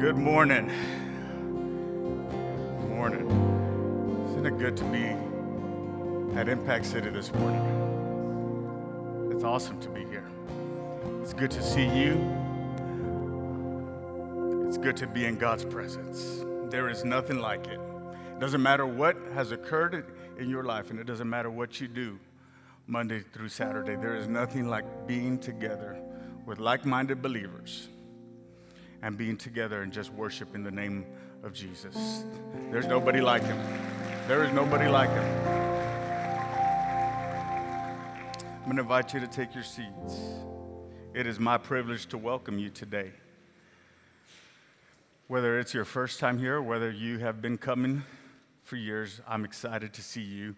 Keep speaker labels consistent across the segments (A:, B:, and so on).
A: Good morning. Good morning. Isn't it good to be at Impact City this morning? It's awesome to be here. It's good to see you. It's good to be in God's presence. There is nothing like it. It doesn't matter what has occurred in your life, and it doesn't matter what you do Monday through Saturday. There is nothing like being together with like minded believers and being together and just worship in the name of Jesus. There's nobody like him. There is nobody like him. I'm going to invite you to take your seats. It is my privilege to welcome you today. Whether it's your first time here, whether you have been coming for years, I'm excited to see you.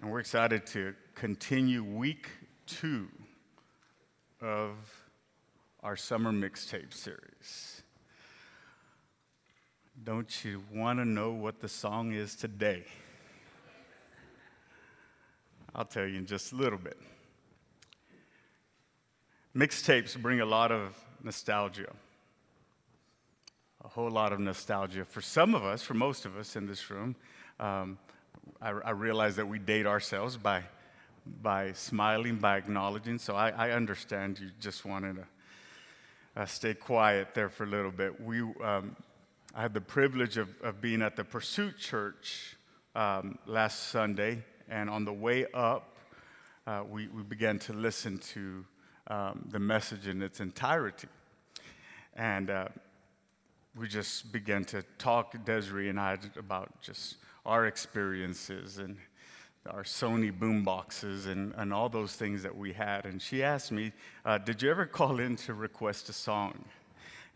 A: And we're excited to continue week two of our summer mixtape series. Don't you want to know what the song is today? I'll tell you in just a little bit. Mixtapes bring a lot of nostalgia, a whole lot of nostalgia. For some of us, for most of us in this room, um, I, I realize that we date ourselves by, by smiling, by acknowledging. So I, I understand you just wanted to uh, stay quiet there for a little bit. We, um, I had the privilege of, of being at the Pursuit Church um, last Sunday, and on the way up, uh, we, we began to listen to um, the message in its entirety. And uh, we just began to talk, Desiree and I, about just our experiences and our Sony boom boxes and, and all those things that we had. And she asked me, uh, Did you ever call in to request a song?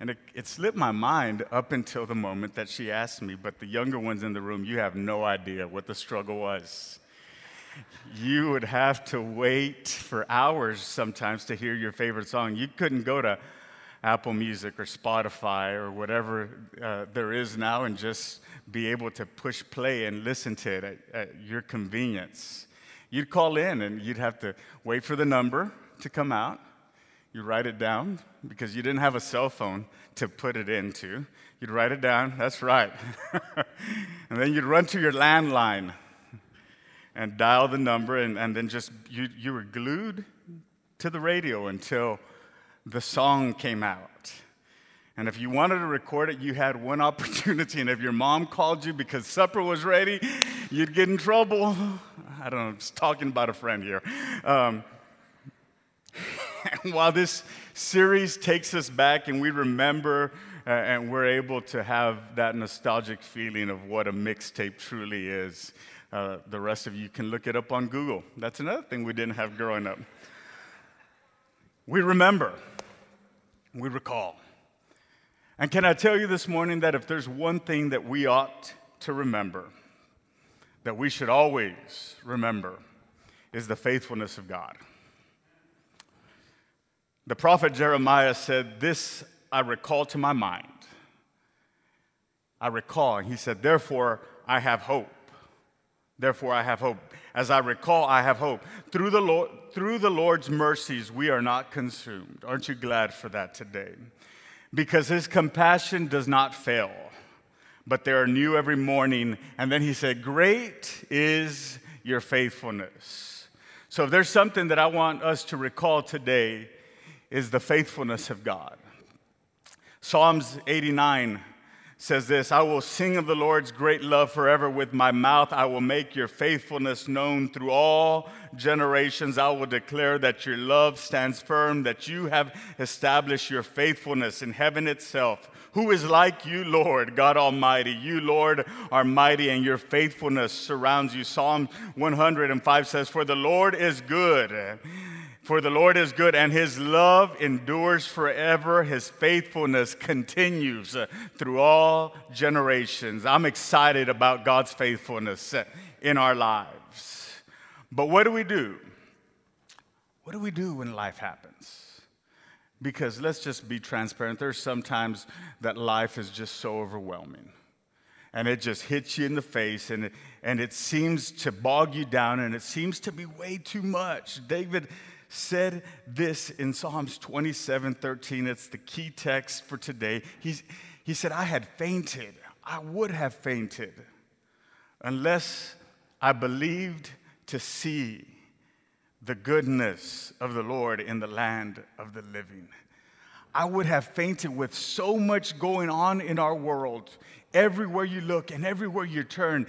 A: And it, it, slipped my mind up until the moment that she asked me, but the younger ones in the room, you have no idea what the struggle was. You would have to wait for hours sometimes to hear your favorite song. You couldn't go to Apple Music or Spotify or whatever uh, there is now and just be able to push play and listen to it at, at your convenience. You'd call in and you'd have to wait for the number to come out. You write it down because you didn't have a cell phone to put it into. You'd write it down, that's right. and then you'd run to your landline and dial the number, and, and then just you, you were glued to the radio until the song came out. And if you wanted to record it, you had one opportunity. And if your mom called you because supper was ready, you'd get in trouble. I don't know, I'm just talking about a friend here. Um, while this series takes us back and we remember uh, and we're able to have that nostalgic feeling of what a mixtape truly is, uh, the rest of you can look it up on Google. That's another thing we didn't have growing up. We remember, we recall. And can I tell you this morning that if there's one thing that we ought to remember, that we should always remember, is the faithfulness of God. The prophet Jeremiah said, This I recall to my mind. I recall, and he said, Therefore I have hope. Therefore I have hope. As I recall, I have hope. Through the, Lord, through the Lord's mercies, we are not consumed. Aren't you glad for that today? Because his compassion does not fail, but they are new every morning. And then he said, Great is your faithfulness. So if there's something that I want us to recall today, is the faithfulness of God. Psalms 89 says this I will sing of the Lord's great love forever with my mouth. I will make your faithfulness known through all generations. I will declare that your love stands firm, that you have established your faithfulness in heaven itself. Who is like you, Lord, God Almighty? You, Lord, are mighty, and your faithfulness surrounds you. Psalm 105 says, For the Lord is good for the Lord is good, and his love endures forever. His faithfulness continues through all generations. I'm excited about God's faithfulness in our lives. But what do we do? What do we do when life happens? Because let's just be transparent. There's sometimes that life is just so overwhelming and it just hits you in the face and it, and it seems to bog you down and it seems to be way too much. David said this in Psalms 27 13. It's the key text for today. He's, He said, I had fainted. I would have fainted unless I believed to see the goodness of the Lord in the land of the living. I would have fainted with so much going on in our world. Everywhere you look and everywhere you turn,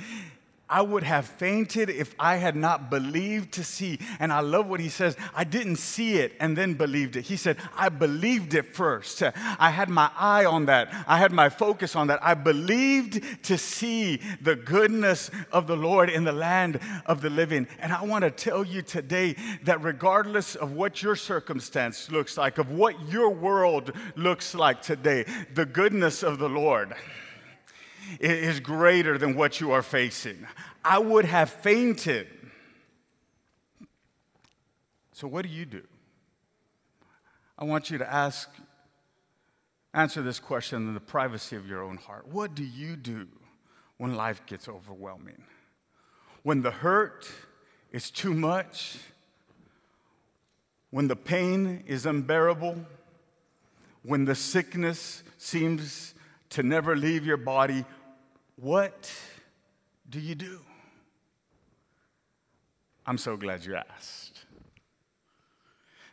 A: I would have fainted if I had not believed to see. And I love what he says. I didn't see it and then believed it. He said, I believed it first. I had my eye on that. I had my focus on that. I believed to see the goodness of the Lord in the land of the living. And I want to tell you today that regardless of what your circumstance looks like, of what your world looks like today, the goodness of the Lord is greater than what you are facing. I would have fainted. So, what do you do? I want you to ask, answer this question in the privacy of your own heart. What do you do when life gets overwhelming? When the hurt is too much? When the pain is unbearable? When the sickness seems to never leave your body, what do you do? I'm so glad you asked.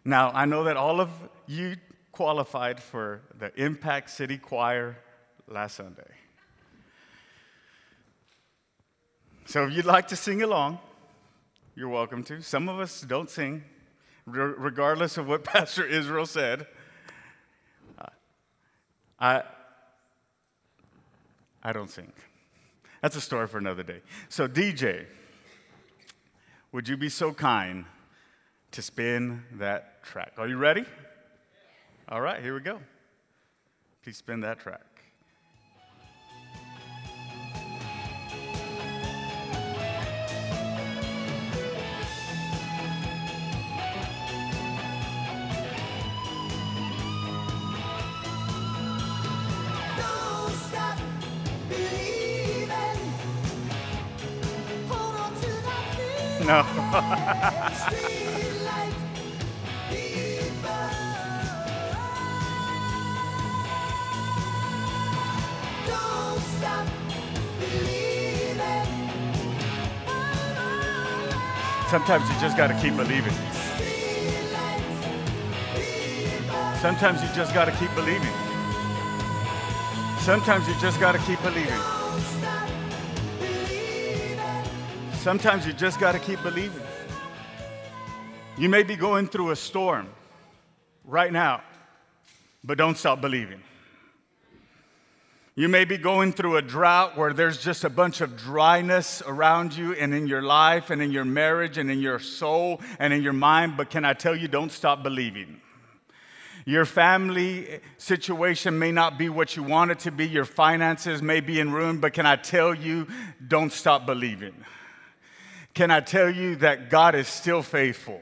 A: Now, I know that all of you qualified for the Impact City Choir last Sunday. So if you'd like to sing along, you're welcome to. Some of us don't sing, regardless of what Pastor Israel said. Uh, I, I don't sing. That's a story for another day. So, DJ, would you be so kind to spin that track? Are you ready? All right, here we go. Please spin that track. No. Sometimes you just got to keep believing. Sometimes you just got to keep believing. Sometimes you just got to keep believing. Sometimes you just got to keep believing. You may be going through a storm right now, but don't stop believing. You may be going through a drought where there's just a bunch of dryness around you and in your life and in your marriage and in your soul and in your mind, but can I tell you, don't stop believing. Your family situation may not be what you want it to be, your finances may be in ruin, but can I tell you, don't stop believing. Can I tell you that God is still faithful?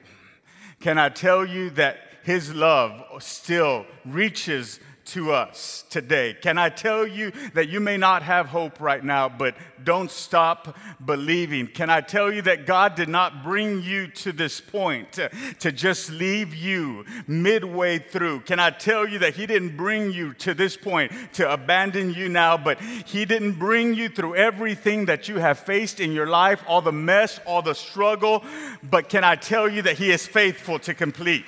A: Can I tell you that His love still reaches to us today. Can I tell you that you may not have hope right now, but don't stop believing? Can I tell you that God did not bring you to this point to, to, just leave you midway through? Can I tell you that He didn't bring you to this point to abandon you now, but He didn't bring you through everything that you have faced in your life, all the mess, all the struggle, but can I tell you that He is faithful to complete?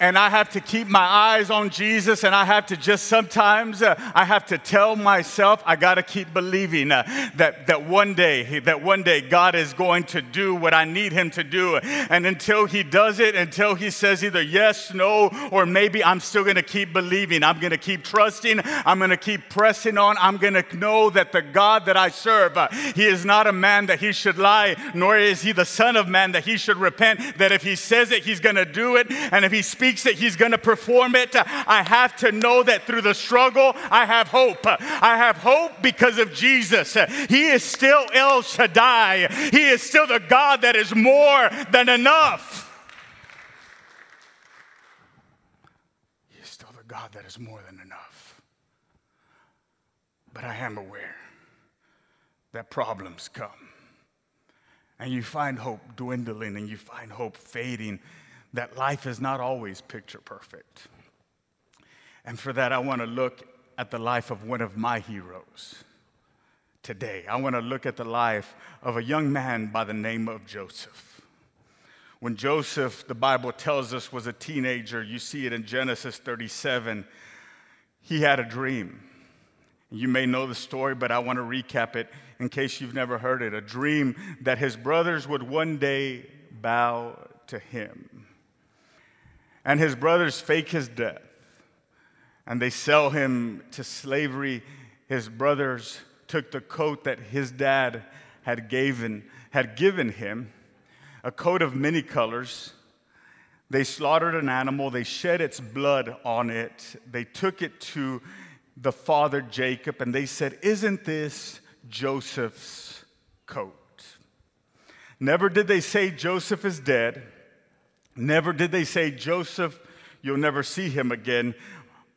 A: And I have to keep my eyes on Jesus, and I have to just sometimes uh, I have to tell myself I got to keep believing uh, that that one day that one day God is going to do what I need Him to do, and until He does it, until He says either yes, no, or maybe I'm still going to keep believing. I'm going to keep trusting. I'm going to keep pressing on. I'm going to know that the God that I serve, uh, He is not a man that He should lie, nor is He the Son of Man that He should repent. That if He says it, He's going to do it, and if He speaks speaks that he's going to perform it, I have to know that through the struggle, I have hope. I have hope because of Jesus. He is still El Shaddai, He is still the God that is more than enough. He is still the God that is more than enough. But I am aware that problems come. And you find hope dwindling and you find hope fading that life is not always picture perfect. And for that, I want to look at the life of one of my heroes today. I want to look at the life of a young man by the name of Joseph. When Joseph, the Bible tells us, was a teenager, you see it in Genesis 37, he had a dream. You may know the story, but I want to recap it in case you've never heard it. A dream that his brothers would one day bow to him. And his brothers fake his death and they sell him to slavery. His brothers took the coat that his dad had given, had given him, a coat of many colors. They slaughtered an animal, they shed its blood on it, they took it to the father Jacob, and they said, Isn't this Joseph's coat? Never did they say Joseph is dead. Never did they say, Joseph, you'll never see him again.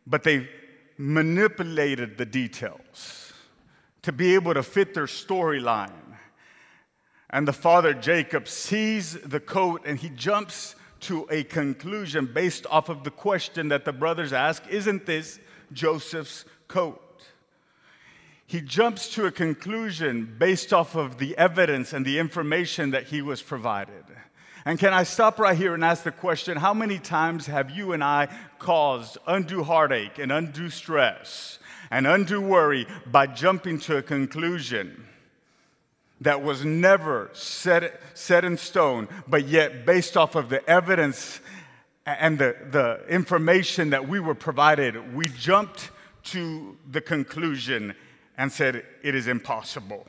A: But they manipulated the details to be able to fit their storyline. And the father Jacob sees the coat and he jumps to a conclusion based off of the question that the brothers ask Isn't this Joseph's coat? He jumps to a conclusion based off of the evidence and the information that he was provided. And can I stop right here and ask the question how many times have you and I caused undue heartache and undue stress and undue worry by jumping to a conclusion that was never set, set in stone, but yet based off of the evidence and the, the information that we were provided, we jumped to the conclusion and said, It is impossible.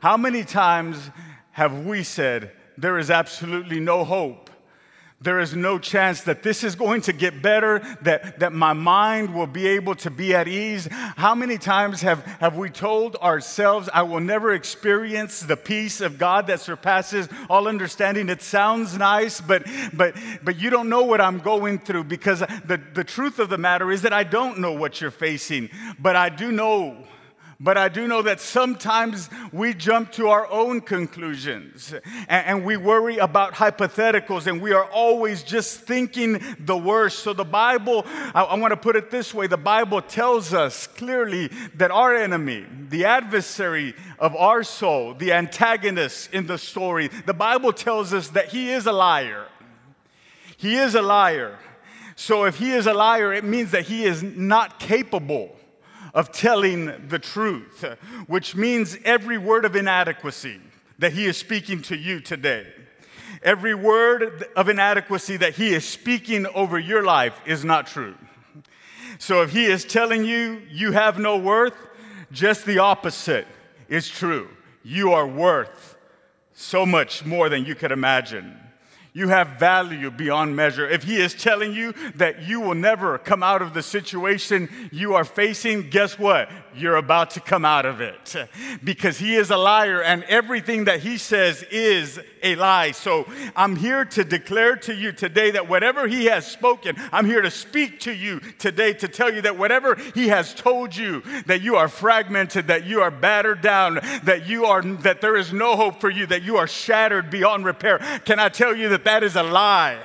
A: How many times have we said, There is absolutely no hope? There is no chance that this is going to get better, that, that my mind will be able to be at ease. How many times have, have we told ourselves, I will never experience the peace of God that surpasses all understanding? It sounds nice, but, but, but you don't know what I'm going through because the, the truth of the matter is that I don't know what you're facing, but I do know but I do know that sometimes we jump to our own conclusions and, and, we worry about hypotheticals and we are always just thinking the worst. So, the Bible, I, I want to put it this way the Bible tells us clearly that our enemy, the adversary of our soul, the antagonist in the story, the Bible tells us that he is a liar. He is a liar. So, if he is a liar, it means that he is not capable of telling the truth, which means every word of inadequacy that he is speaking to you today. Every word of inadequacy that he is speaking over your life is not true. So if he is telling you you have no worth, just the opposite is true. You are worth so much more than you could imagine. You have value beyond measure. If he is telling you that you will never come out of the situation you are facing, guess what? You're about to come out of it because he is a liar and everything that he says is a lie. So I'm here to declare to you today that whatever he has spoken, I'm here to speak to you today to tell you that whatever he has told you, that you are fragmented, that you are battered down, that you are that there is no hope for you, that you are shattered beyond repair. Can I tell you that that is a lie.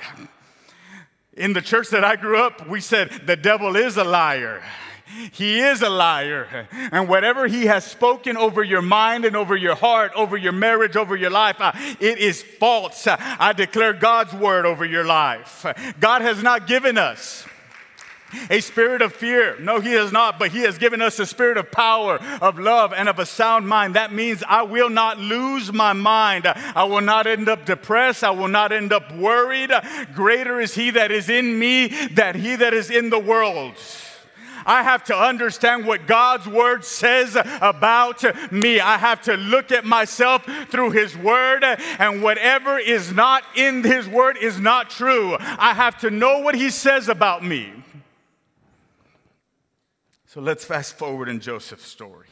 A: In the church that I grew up, we said the devil is a liar. He is a liar. And whatever he has spoken over your mind and over your heart, over your marriage, over your life, uh, it is false. I declare God's word over your life. God has not given us a spirit of fear. No, He has not, but He has given us a spirit of power, of love, and of a sound mind. That means I will not lose my mind. I will not end up depressed. I will not end up worried. Greater is He that is in me than He that is in the world. I have to understand what God's word says about me. I have to look at myself through his word, and whatever is not in his word is not true. I have to know what he says about me. So let's fast forward in Joseph's story.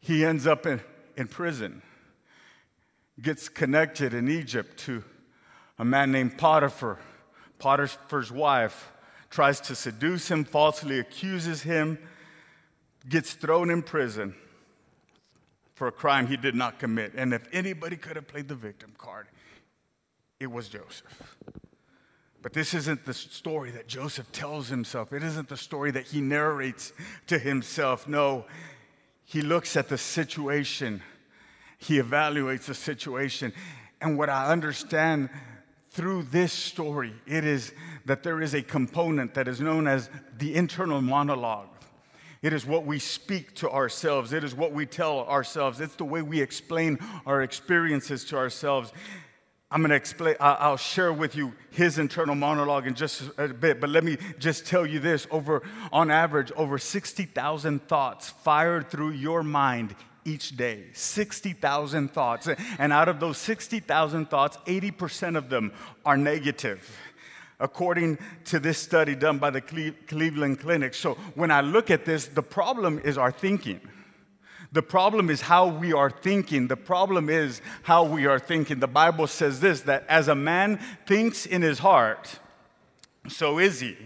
A: He ends up in, in prison, gets connected in Egypt to a man named Potiphar. Potiphar's wife tries to seduce him, falsely accuses him, gets thrown in prison for a crime he did not commit. And if anybody could have played the victim card, it was Joseph. But this isn't the story that Joseph tells himself. It isn't the story that he narrates to himself. No, he looks at the situation, he evaluates the situation. And what I understand through this story, it is that there is a component that is known as the internal monologue. It is what we speak to ourselves. It is what we tell ourselves. It's the way we explain our experiences to ourselves. I'm going to explain, I'll share with you his internal monologue in just a bit, but let me just tell you this over, on average, over 60,000 thoughts fired through your mind each day. 60,000 thoughts. And out of those 60,000 thoughts, 80% of them are negative according to this study done by the Cleveland Clinic. So when I look at this, the problem is our thinking. The problem is how we are thinking. The problem is how we are thinking. The Bible says this that as a man thinks in his heart, so is he.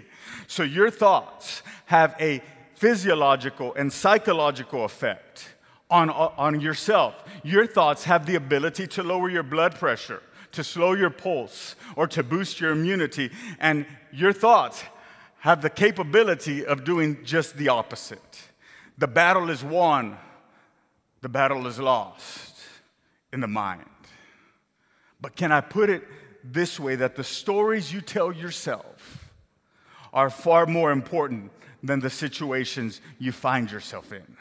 A: So your thoughts have a physiological and psychological effect on, on yourself. Your thoughts have the ability to lower your blood pressure, to slow your pulse, or to boost your immunity. And your thoughts have the capability of doing just the opposite. The battle is won the battle is lost in the mind. But can I put it this way that the stories you tell yourself are far more important than the situations you find yourself in?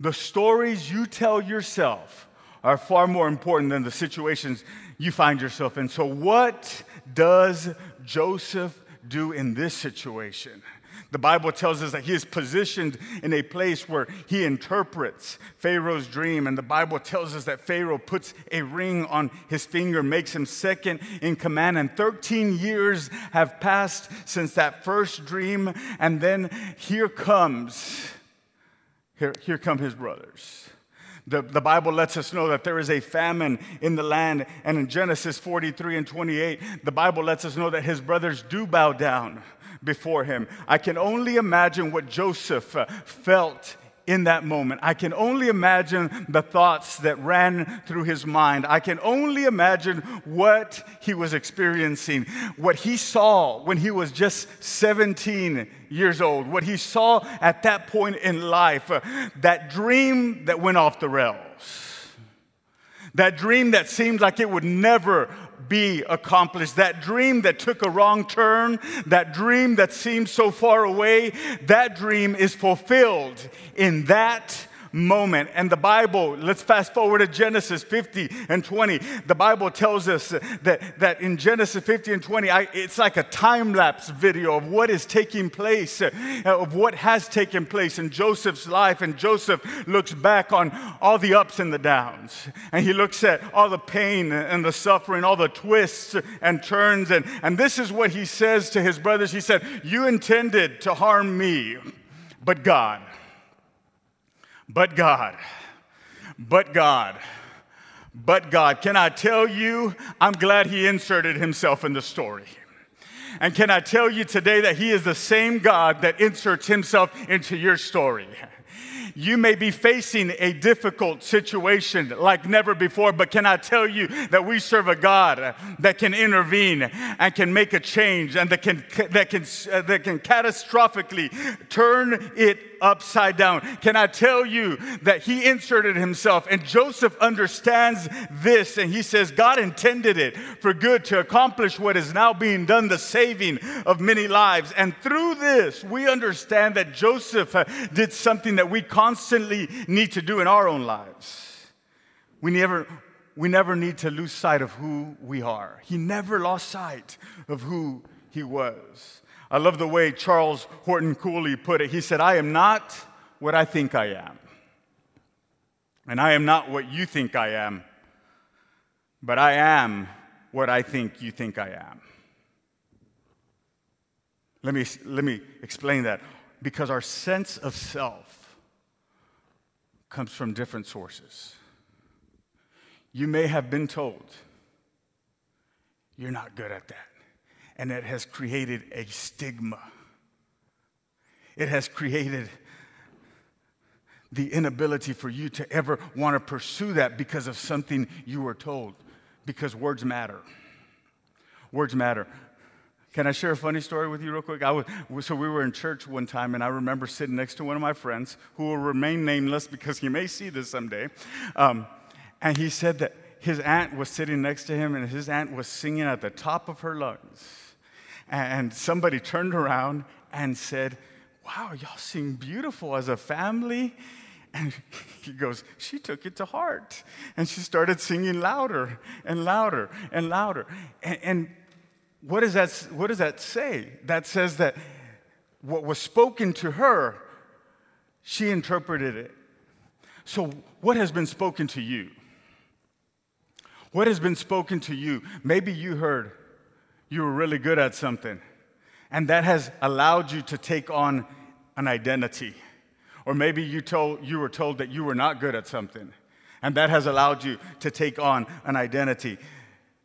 A: The stories you tell yourself are far more important than the situations you find yourself in. So, what does Joseph do in this situation? The Bible tells us that he is positioned in a place where he interprets Pharaoh's dream. And the Bible tells us that Pharaoh puts a ring on his finger, makes him second in command. And 13 years have passed since that first dream. And then here comes, here, here come his brothers. The, the Bible lets us know that there is a famine in the land. And in Genesis 43 and 28, the Bible lets us know that his brothers do bow down before him. I can only imagine what Joseph uh, felt in that moment. I can only imagine the thoughts that ran through his mind. I can only imagine what he was experiencing, what he saw when he was just 17 years old, what he saw at that point in life, uh, that dream that went off the rails. That dream that seemed like it would never be accomplished. That dream that took a wrong turn, that dream that seemed so far away, that dream is fulfilled in that moment. And the Bible, let's fast forward to Genesis 50 and 20. The Bible tells us that, that in Genesis 50 and 20, I, it's like a time lapse video of what is taking place, uh, of what has taken place in Joseph's life. And Joseph looks back on all the ups and the downs. And he looks at all the pain and the suffering, all the twists and turns. And, and this is what he says to his brothers. He said, You intended to harm me, but God but God, but God, but God. Can I tell you, I'm glad He inserted Himself in the story. And can I tell you today that He is the same God that inserts Himself into your story? You may be facing a difficult situation like never before, but can I tell you that we serve a God that can intervene and can make a change and that can, that can, that can catastrophically turn it upside down. Can I tell you that he inserted himself and Joseph understands this and he says, God intended it for good to accomplish what is now being done, the saving of many lives. And through this, we understand that Joseph uh, did something that we constantly need to do in our own lives. We never, we never need to lose sight of who we are. He never lost sight of who he was. I love the way Charles Horton Cooley put it. He said, I am not what I think I am. And I am not what you think I am, but I am what I think you think I am. Let me, let me explain that. Because our sense of self comes from different sources. You may have been told, you're not good at that and it has created a stigma. It has created the inability for you to ever want to pursue that because of something you were told, because words matter. Words matter. Can I share a funny story with you, real quick? I was, so, we were in church one time, and I remember sitting next to one of my friends who will remain nameless because he may see this someday. Um, and he said that his aunt was sitting next to him, and his aunt was singing at the top of her lungs. And somebody turned around and said, Wow, y'all seem beautiful as a family. And he goes, She took it to heart. And she started singing louder and louder and louder. And, and what does, that, what does that say? That says that what was spoken to her, she interpreted it. So, what has been spoken to you? What has been spoken to you? Maybe you heard you were really good at something, and that has allowed you to take on an identity. Or maybe you, told, you were told that you were not good at something, and that has allowed you to take on an identity.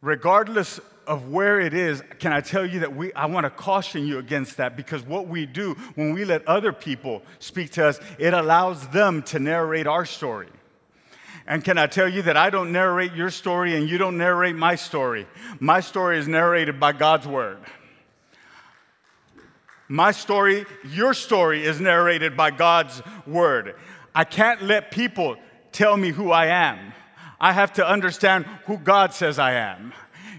A: Regardless of where it is, can I tell you that we, I want to caution you against that because what we do when we let other people speak to us, it allows them to narrate our story. And can I tell you that I don't narrate your story and you don't narrate my story? My story is narrated by God's word. My story, your story is narrated by God's word. I can't let people tell me who I am. I have to understand who God says I am.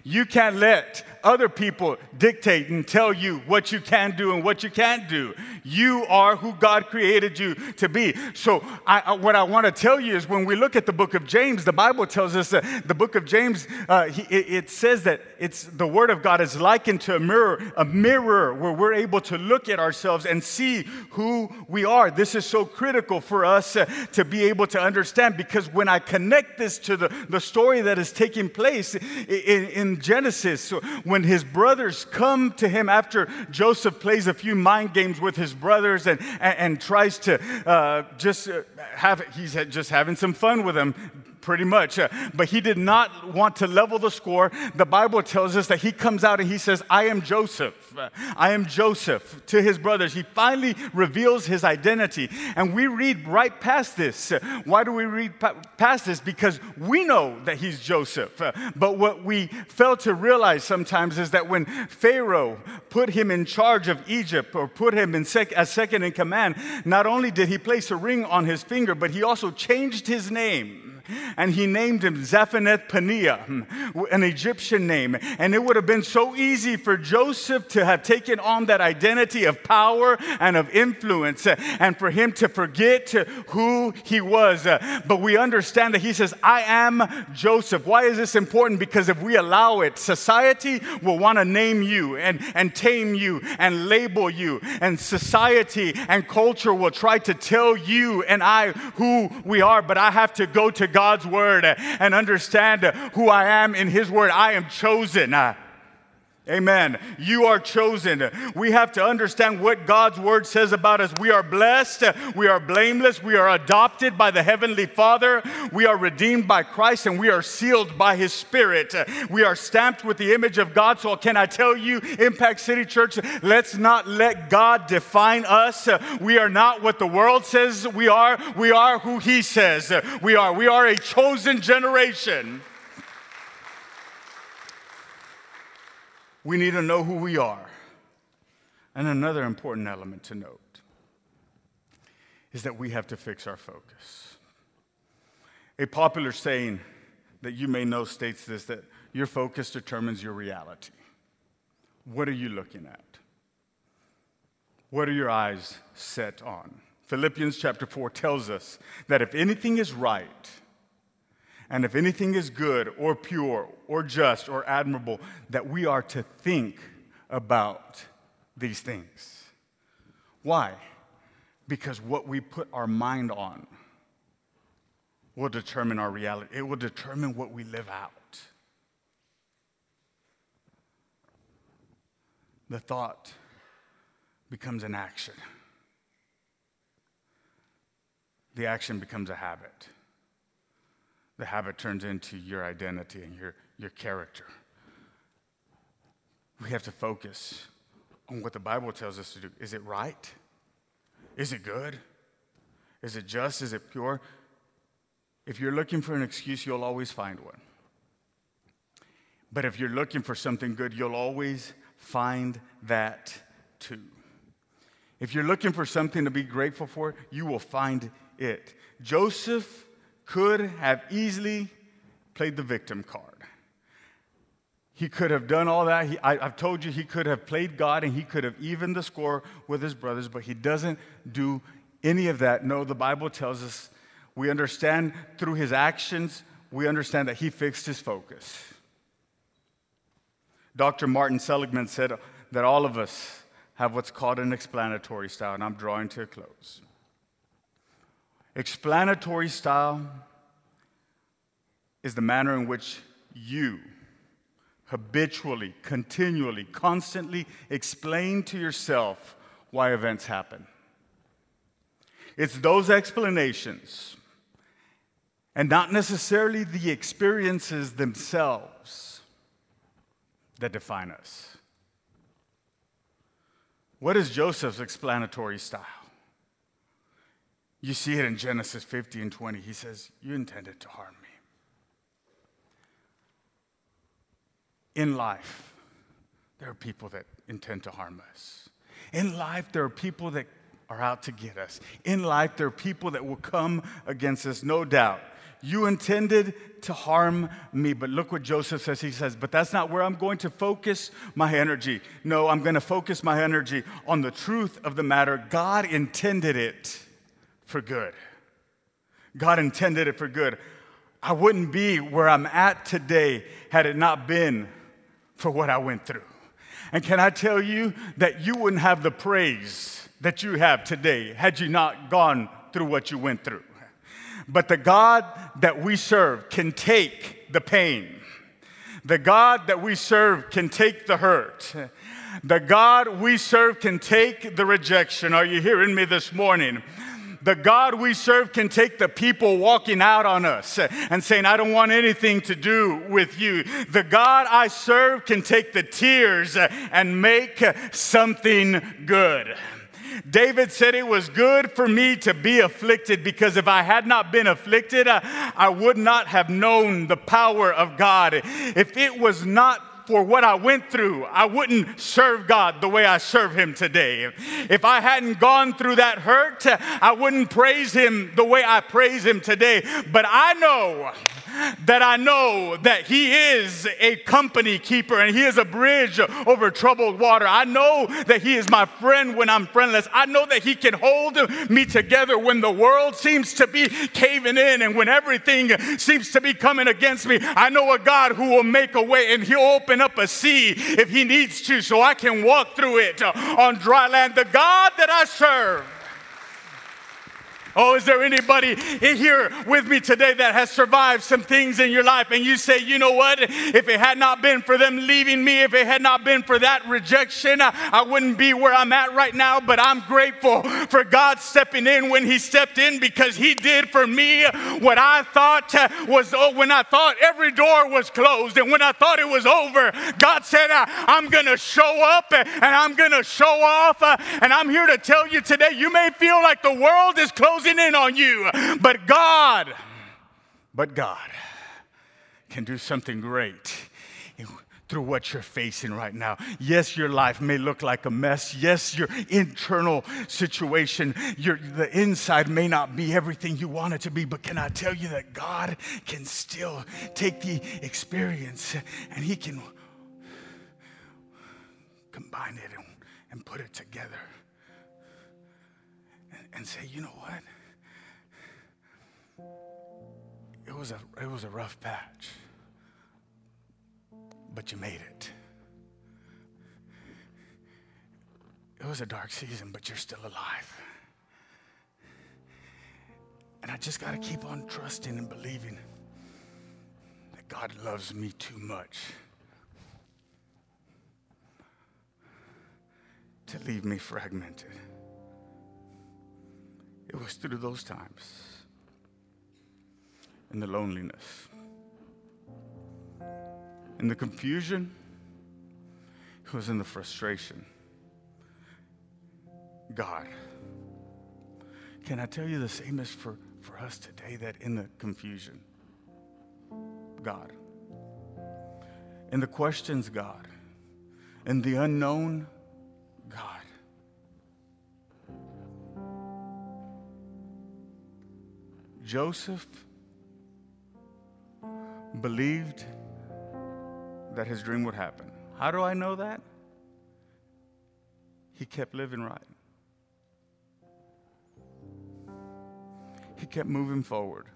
A: You can't let other people dictate and tell you what you can do and what you can't do. You are who God created you to be. So, I, what I want to tell you is when we look at the book of James, the Bible tells us that the book of James, uh, he, it says that it's the word of God is likened to a mirror, a mirror where we're able to look at ourselves and see who we are. This is so critical for us uh, to be able to understand because when I connect this to the, the story that is taking place in, in Genesis, when his brothers come to him after Joseph plays a few mind games with his brothers and, and, and tries to uh, just uh, have, he's just having some fun with them, pretty much. Uh, but he did not want to level the score. The Bible tells us that he comes out and he says, I am Joseph. I am Joseph to his brothers. He finally reveals his identity. And we read right past this. Why do we read past this? Because we know that he's Joseph. But what we fail to realize sometimes is that when Pharaoh put him in charge of Egypt or put him in sec- as second in command, not only did he place a ring on his finger, but he also changed his name and he named him Zaphenath Paneah, hmm, an Egyptian name. And it would have been so easy for Joseph to have taken on that identity of power and of influence uh, and for him to forget who he was. Uh, but we understand that he says, I am Joseph. Why is this important? Because if we allow it, society will want to name you and, and tame you and label you. And society and culture will try to tell you and I who we are. But I have to go to God God's word and understand who I am in His word. I am chosen. Amen. You are chosen. We have to understand what God's word says about us. We are blessed. We are blameless. We are adopted by the Heavenly Father. We are redeemed by Christ and we are sealed by His Spirit. We are stamped with the image of God. So, can I tell you, Impact City Church, let's not let God define us. We are not what the world says we are. We are who He says we are. We are a chosen generation. We need to know who we are. And another important element to note is that we have to fix our focus. A popular saying that you may know states this that your focus determines your reality. What are you looking at? What are your eyes set on? Philippians chapter 4 tells us that if anything is right, and if anything is good or pure or just or admirable, that we are to think about these things. Why? Because what we put our mind on will determine our reality, it will determine what we live out. The thought becomes an action, the action becomes a habit the habit turns into your identity and your, your character. We have to focus on what the Bible tells us to do. Is it right? Is it good? Is it just? Is it pure? If you're looking for an excuse, you'll always find one. But if you're looking for something good, you'll always find that too. If you're looking for something to be grateful for, you will find it. Joseph could have easily played the victim card. He could have done all that. He, I, have told you he could have played God and he could have evened the score with his brothers, but he doesn't do any of that. No, the Bible tells us we understand through his actions, we understand that he fixed his focus. Dr. Martin Seligman said that all of us have what's called an explanatory style, and I'm drawing to a close. Explanatory style is the manner in which you habitually, continually, constantly explain to yourself why events happen. It's those explanations and not necessarily the experiences themselves that define us. What is Joseph's explanatory style? You see it in Genesis 50 and 20. He says, You intended to harm me. In life, there are people that intend to harm us. In life, there are people that are out to get us. In life, there are people that will come against us, no doubt. You intended to harm me, but look what Joseph says. He says, But that's not where I'm going to focus my energy. No, I'm going to focus my energy on the truth of the matter. God intended it for good. God intended it for good. I wouldn't be where I'm at today had it not been for what I went through. And can I tell you that you wouldn't have the praise that you have today had you not gone through what you went through? But the God that we serve can take the pain. The God that we serve can take the hurt. The God we serve can take the rejection. Are you hearing me this morning? The God we serve can take the people walking out on us and saying, I don't want anything to do with you. The God I serve can take the tears and make something good. David said it was good for me to be afflicted because if I had not been afflicted, I, would not have known the power of God. If it was not for what I went through, I wouldn't serve God the way I serve Him today. If I hadn't gone through that hurt, I wouldn't praise Him the way I praise Him today. But I know that I know that He is a company keeper and He is a bridge over troubled water. I know that He is my friend when I'm friendless. I know that He can hold me together when the world seems to be caving in and when everything seems to be coming against me. I know a God who will make a way and He'll open up a sea if He needs to so I can walk through it on dry land. The God that I serve Oh, is there anybody in here with me today that has survived some things in your life and you say, you know what? If it had not been for them leaving me, if it had not been for that rejection, I wouldn't be where I'm at right now. But I'm grateful for God stepping in when He stepped in because He did for me what I thought uh, was, oh, when I thought every door was closed and when I thought it was over, God said, I'm going to show up and I'm going to show off. Uh, and I'm here to tell you today, you may feel like the world is closed closing in on you. But God, but God can do something great through what you're facing right now. Yes, your life may look like a mess. Yes, your internal situation, your the inside may not be everything you want it to be, but can I tell you that God can still take the experience and he can combine it and, and put it together and say, you know what? Was a, it was a rough patch, but you made it. It was a dark season, but you're still alive. And I just got to keep on trusting and believing that God loves me too much to leave me fragmented. It was through those times in the loneliness. In the confusion, it was in the frustration. God. Can I tell you the same is for, for us today that in the confusion, God. In the questions, God. in the unknown, God. Joseph believed that his dream would happen. How do I know that? He kept living right. He kept moving forward.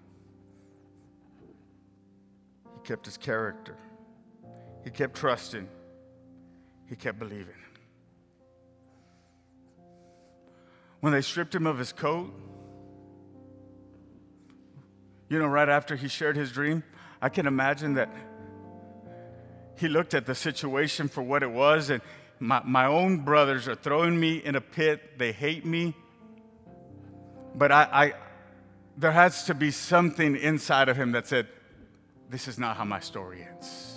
A: He kept his character. He kept trusting. He kept believing. When they stripped him of his coat, you know, right after he shared his dream, I can imagine that he looked at the situation for what it was, and my, my own brothers are throwing me in a pit. They hate me. But I, I, there has to be something inside of him that said, This is not how my story ends.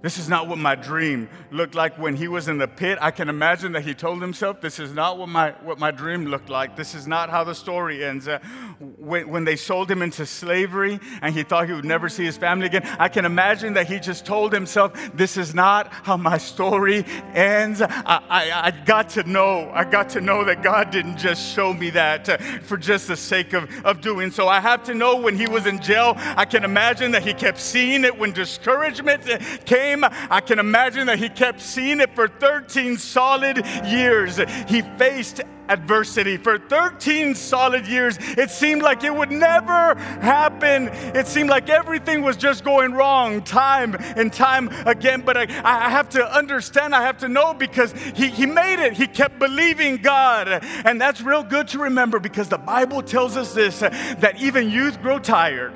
A: This is not what my dream looked like when he was in the pit. I can imagine that he told himself, This is not what my, what my dream looked like. This is not how the story ends. Uh, when, when they sold him into slavery and he thought he would never see his family again, I can imagine that he just told himself, This is not how my story ends. I, I, I got to know, I got to know that God didn't just show me that uh, for just the sake of, of doing so. I have to know when he was in jail, I can imagine that he kept seeing it when discouragement uh, came I can imagine that he kept seeing it for 13 solid years. He faced adversity for 13 solid years. It seemed like it would never happen. It seemed like everything was just going wrong time and time again. But I, I have to understand, I have to know because he, he made it. He kept believing God. And that's real good to remember because the Bible tells us this that even youth grow tired.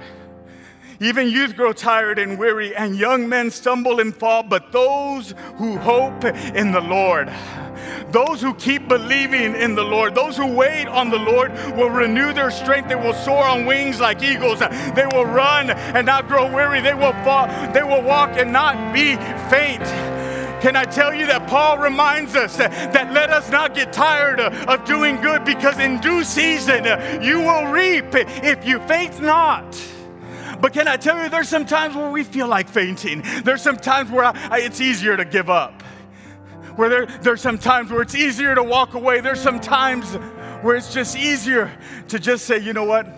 A: Even youth grow tired and weary, and young men stumble and fall, but those who hope in the Lord, those who keep believing in the Lord, those who wait on the Lord will renew their strength. They will soar on wings like eagles. They will run and not grow weary. They will fall, they will walk and not be faint. Can I tell you that Paul reminds us that let us not get tired of doing good because in due season you will reap if you faint not. But can I tell you, there's some times where we feel like fainting. There's some times where I, I, it's easier to give up. Where there, there's some times where it's easier to walk away. There's some times where it's just easier to just say, you know what?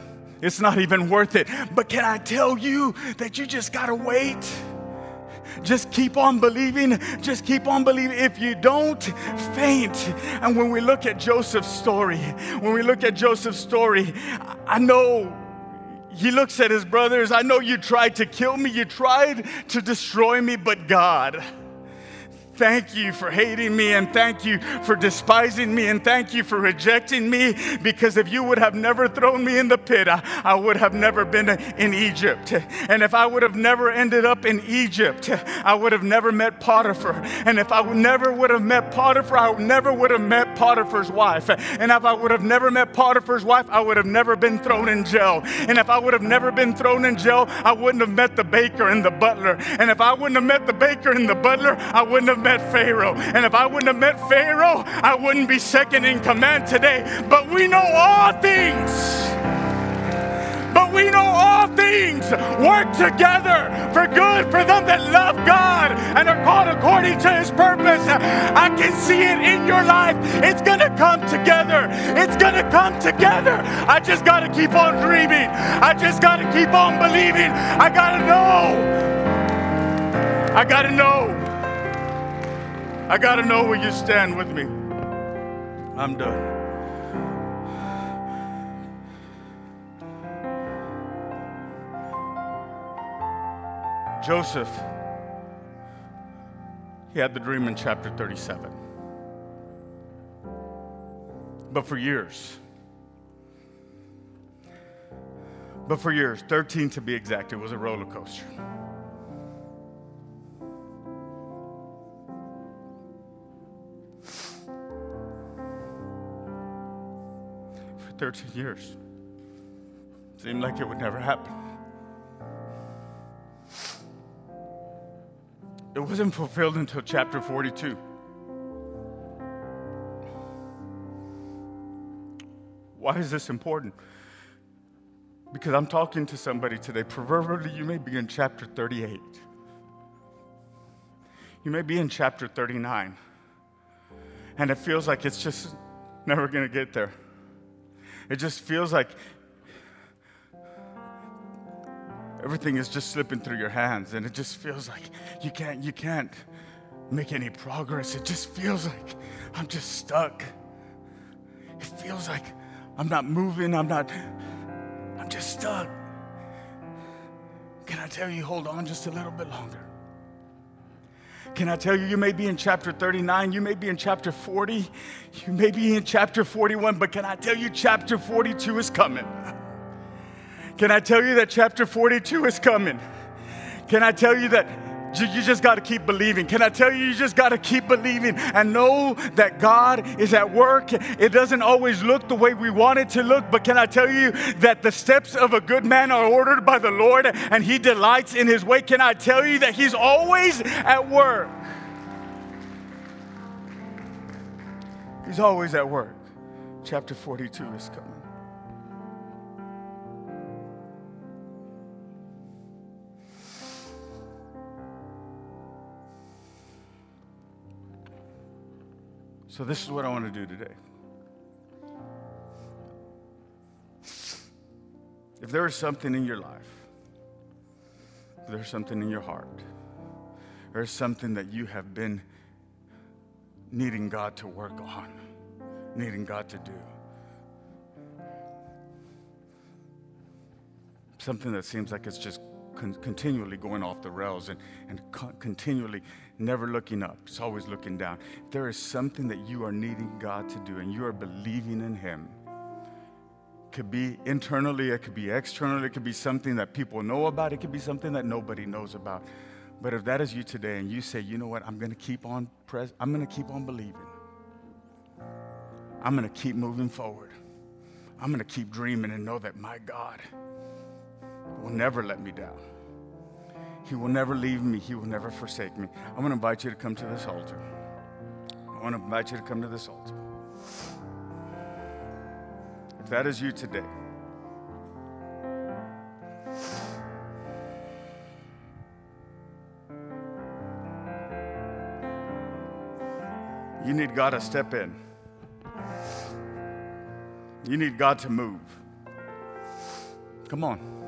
A: It's not even worth it. But can I tell you that you just gotta wait? just keep on believing. Just keep on believing. If you don't, faint. And when we look at Joseph's story, when we look at Joseph's story, I know he looks at his brothers. I know you tried to kill me, you tried to destroy me, but God, Thank you for hating me and thank you for despising me and thank you for rejecting me because if you would have never thrown me in the pit, I, I, would have never been in Egypt. And if I would have never ended up in Egypt, I would have never met Potiphar. And if I never would have met Potiphar, I never would have met Potiphar's wife. And if I would have never met Potiphar's wife, I would have never been thrown in jail. And if I would have never been thrown in jail, I wouldn't have met the baker and the butler. And if I wouldn't have met the baker and the butler, I wouldn't have met Pharaoh. And if I wouldn't have met Pharaoh, I wouldn't be second in command today. But we know all things. But we know all things work together for good for them that love God and are called according to his purpose. I can see it in your life. It's going to come together. It's going to come together. I just got to keep on dreaming. I just got to keep on believing. I got to know. I got to know. I got to know where you stand with me. I'm done. Joseph, he had the dream in chapter 37. But for years, but for years, 13 to be exact, it was a roller coaster. 13 years. Seemed like it would never happen. It wasn't fulfilled until chapter 42. Why is this important? Because I'm talking to somebody today. Proverbially, you may be in chapter 38. You may be in chapter 39, and it feels like it's just never going to get there. It just feels like everything is just slipping through your hands, and it just feels like you can't, you can't make any progress. It just feels like I'm just stuck. It feels like I'm not moving, I'm not, I'm just stuck. Can I tell you, hold on just a little bit longer? Can I tell you, you may be in chapter 39, you may be in chapter 40, you may be in chapter 41, but can I tell you, chapter 42 is coming? Can I tell you that chapter 42 is coming? Can I tell you that you just got to keep believing. Can I tell you, you just got to keep believing and know that God is at work. It doesn't always look the way we want it to look, but can I tell you that the steps of a good man are ordered by the Lord and he delights in his way? Can I tell you that he's always at work? He's always at work. Chapter 42 is coming. So, this is what I want to do today. If there is something in your life, if there's something in your heart, there's something that you have been needing God to work on, needing God to do, something that seems like it's just con- continually going off the rails and, and co- continually never looking up, it's always looking down. If there is something that you are needing God to do and you are believing in Him, it could be internally, it could be externally, it could be something that people know about, it could be something that nobody knows about. But if that is you today and you say, you know what, I'm going to keep on pres- I'm going to keep on believing. I'm going to keep moving forward. I'm going to keep dreaming and know that my God will never let me down. He will never leave me. He will never forsake me. I want to invite you to come to this altar. I want to invite you to come to this altar. If that is you today, you need God to step in. You need God to move. Come on.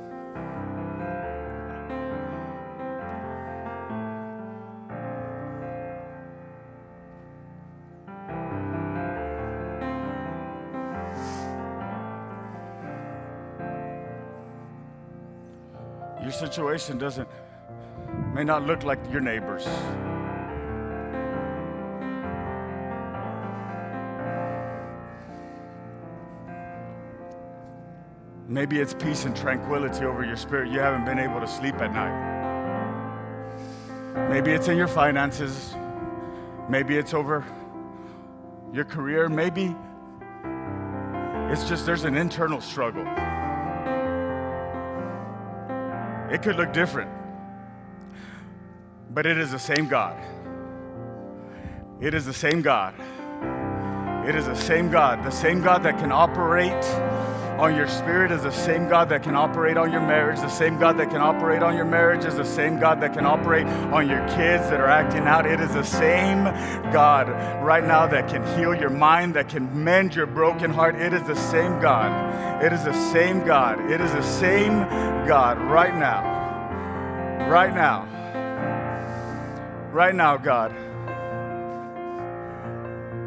A: Situation doesn't, may not look like your neighbor's. Maybe it's peace and tranquility over your spirit. You haven't been able to sleep at night. Maybe it's in your finances. Maybe it's over your career. Maybe it's just there's an internal struggle. It could look different, but it is the same God. It is the same God. It is the same God. The same God that can operate on your spirit is the same God that can operate on your marriage. The same God that can operate on your marriage is the same God that can operate on your kids that are acting out. It is the same God right now that can heal your mind, that can mend your broken heart. It is the same God. It is the same God. It is the same God right now. Right now. Right now, God.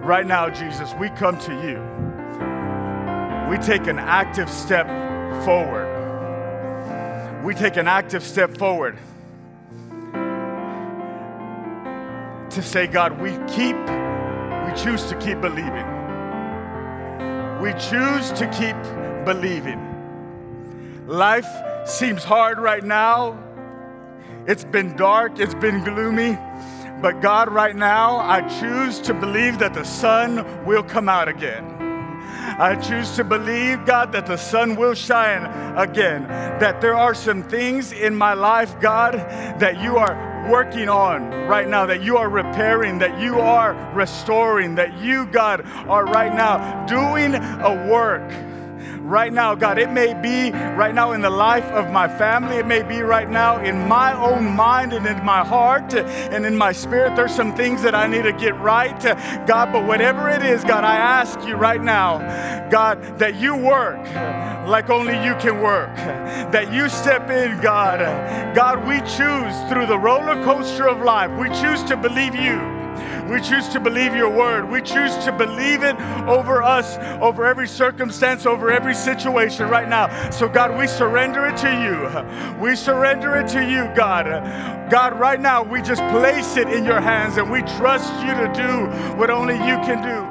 A: Right now, Jesus, we come to you. We take an active step forward. We take an active step forward to say, God, we keep, we choose to keep believing. We choose to keep believing. Life seems hard right now. It's been dark, it's been gloomy. But God, right now, I choose to believe that the sun will come out again. I choose to believe, God, that the sun will shine again. That there are some things in my life, God, that you are working on right now, that you are repairing, that you are restoring, that you, God, are right now doing a work right now, God. It may be right now in the life of my family. It may be right now in my own mind and in my heart and in my spirit. There's some things that I need to get right, God. But whatever it is, God, I ask you right now, God, that you work like only you can work. That you step in, God. God, we choose through the roller coaster of life, we choose to believe you. We choose to believe your word. We choose to believe it over us, over every circumstance, over every situation right now. So, God, we surrender it to you. We surrender it to you, God. God, right now, we just place it in your hands and we trust you to do what only you can do.